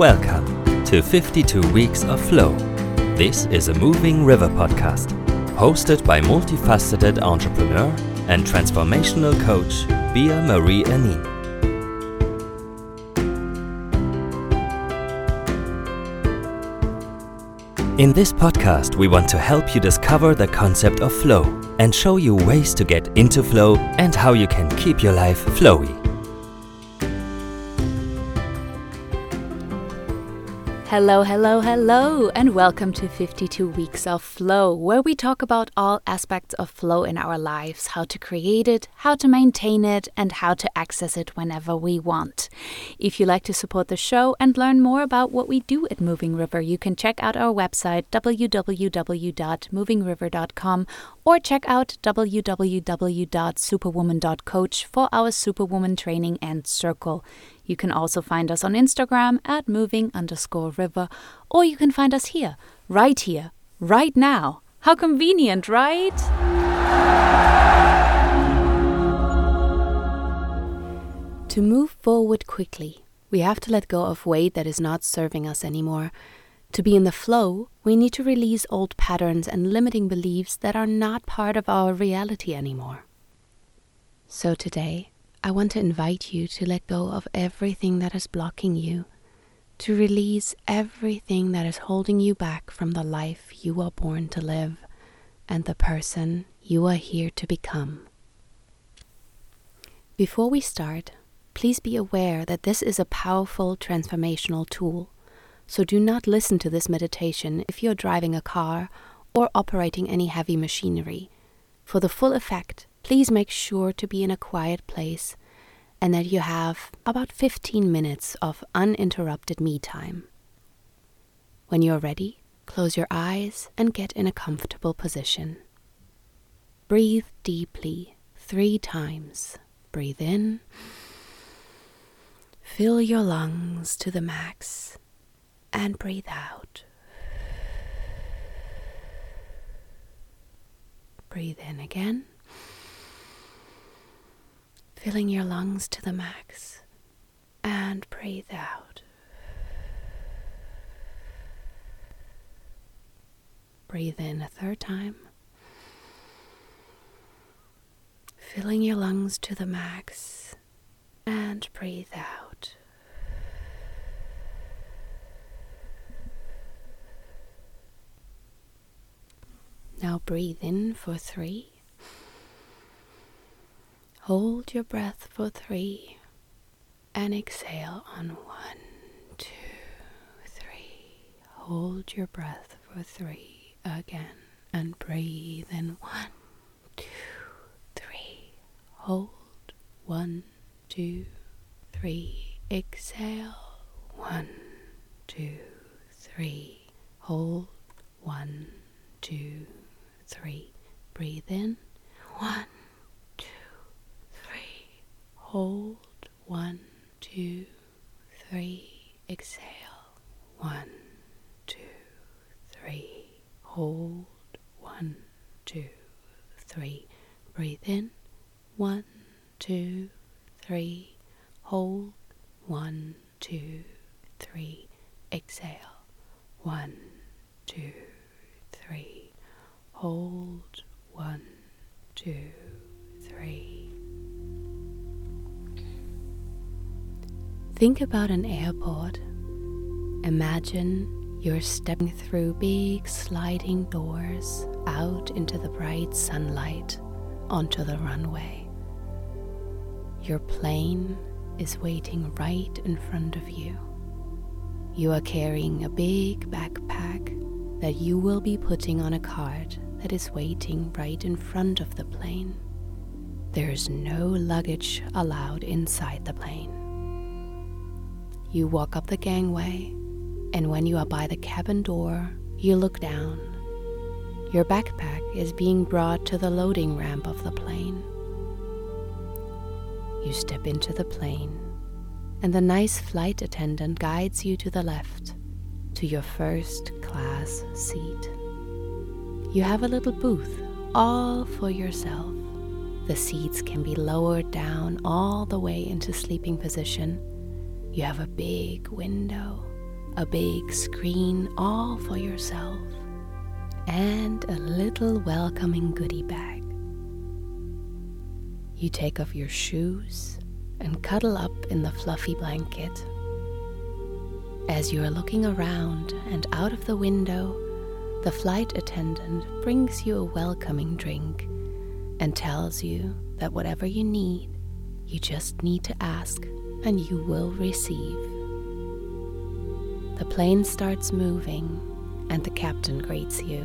Welcome to 52 Weeks of Flow. This is a Moving River podcast, hosted by multifaceted entrepreneur and transformational coach Bea-Marie Aning. In this podcast, we want to help you discover the concept of flow and show you ways to get into flow and how you can keep your life flowy. Hello, hello, hello, and welcome to 52 Weeks of Flow, where we talk about all aspects of flow in our lives how to create it, how to maintain it, and how to access it whenever we want. If you like to support the show and learn more about what we do at Moving River, you can check out our website www.movingriver.com or check out www.superwoman.coach for our Superwoman training and circle. You can also find us on Instagram at moving underscore river, or you can find us here, right here, right now. How convenient, right? To move forward quickly, we have to let go of weight that is not serving us anymore. To be in the flow, we need to release old patterns and limiting beliefs that are not part of our reality anymore. So today, I want to invite you to let go of everything that is blocking you, to release everything that is holding you back from the life you are born to live and the person you are here to become. Before we start, please be aware that this is a powerful transformational tool. So do not listen to this meditation if you're driving a car or operating any heavy machinery. For the full effect, please make sure to be in a quiet place and that you have about 15 minutes of uninterrupted me time. When you're ready, close your eyes and get in a comfortable position. Breathe deeply three times. Breathe in. Fill your lungs to the max and breathe out. Breathe in again filling your lungs to the max, and breathe out. Breathe in a third time, filling your lungs to the max, and breathe out. Now breathe in for three. Hold your breath for three and exhale on one, two, three. Hold your breath for three again and breathe in one, two, three. Hold one, two, three. Exhale one, two, three. Hold one, two, three. Breathe in One, two, three. Hold one, two, three. Exhale one, two, three. Hold one, two, three. Breathe in one, two, three. Hold one, two, three. Exhale one, two, three. Hold one, two, three. Think about an airport. Imagine you're stepping through big sliding doors out into the bright sunlight onto the runway. Your plane is waiting right in front of you. You are carrying a big backpack that you will be putting on a cart that is waiting right in front of the plane. There is no luggage allowed inside the plane. You walk up the gangway, and when you are by the cabin door, you look down. Your backpack is being brought to the loading ramp of the plane. You step into the plane, and the nice flight attendant guides you to the left, to your first class seat. You have a little booth all for yourself. The seats can be lowered down all the way into sleeping position. You have a big window, a big screen all for yourself, and a little welcoming goodie bag. You take off your shoes and cuddle up in the fluffy blanket. As you are looking around and out of the window, the flight attendant brings you a welcoming drink and tells you that whatever you need, you just need to ask and you will receive. The plane starts moving and the captain greets you.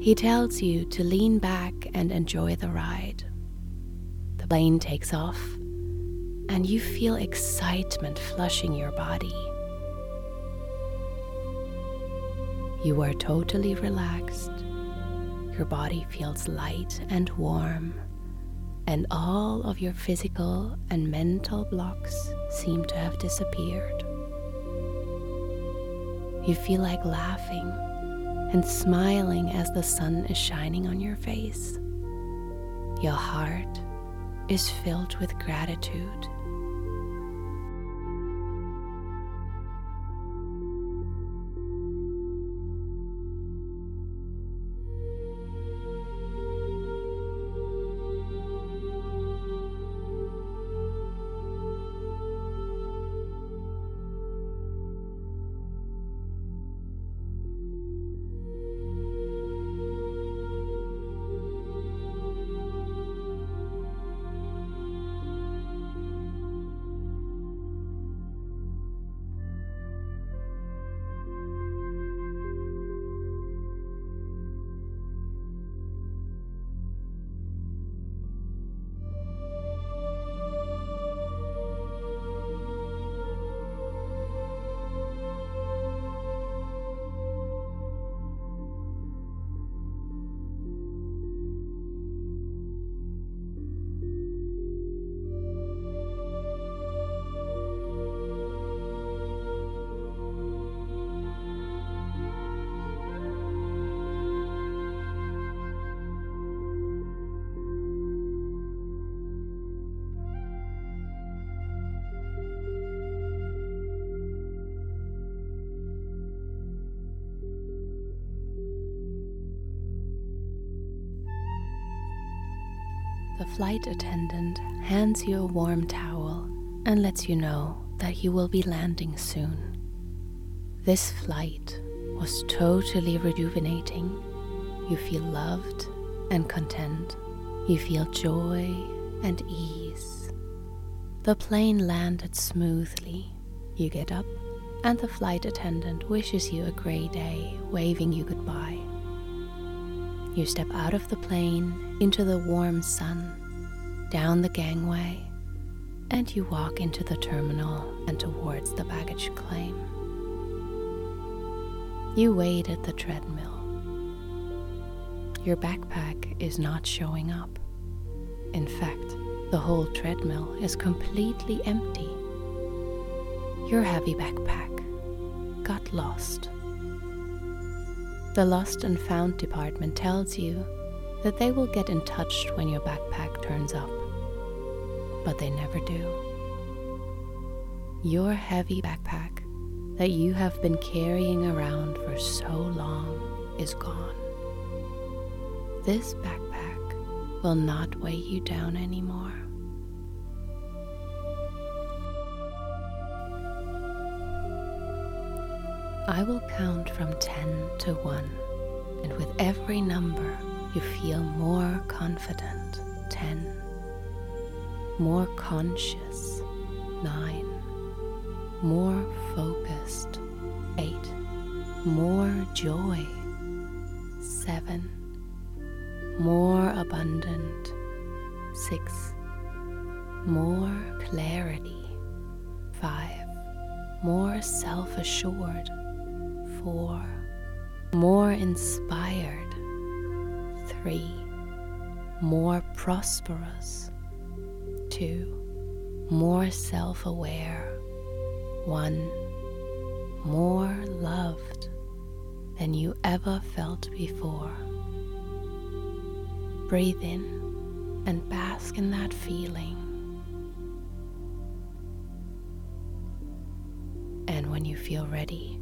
He tells you to lean back and enjoy the ride. The plane takes off and you feel excitement flushing your body. You are totally relaxed. Your body feels light and warm, and all of your physical and mental blocks seem to have disappeared. You feel like laughing and smiling as the sun is shining on your face. Your heart is filled with gratitude The flight attendant hands you a warm towel and lets you know that you will be landing soon. This flight was totally rejuvenating. You feel loved and content. You feel joy and ease. The plane landed smoothly. You get up, and the flight attendant wishes you a great day, waving you goodbye. You step out of the plane into the warm sun, down the gangway, and you walk into the terminal and towards the baggage claim. You wait at the treadmill. Your backpack is not showing up. In fact, the whole treadmill is completely empty. Your heavy backpack got lost. The Lost and Found department tells you that they will get in touch when your backpack turns up, but they never do. Your heavy backpack that you have been carrying around for so long is gone. This backpack will not weigh you down anymore. I will count from 10 to 1, and with every number, you feel more confident. 10. More conscious. 9. More focused. 8. More joy. 7. More abundant. 6. More clarity. 5. More self assured four, more inspired, three, more prosperous, two, more self aware, one, more loved than you ever felt before. Breathe in and bask in that feeling. And when you feel ready,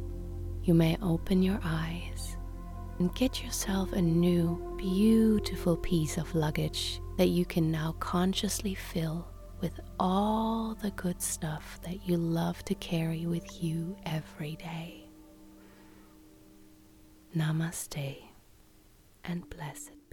you may open your eyes and get yourself a new, beautiful piece of luggage that you can now consciously fill with all the good stuff that you love to carry with you every day. Namaste and blessed.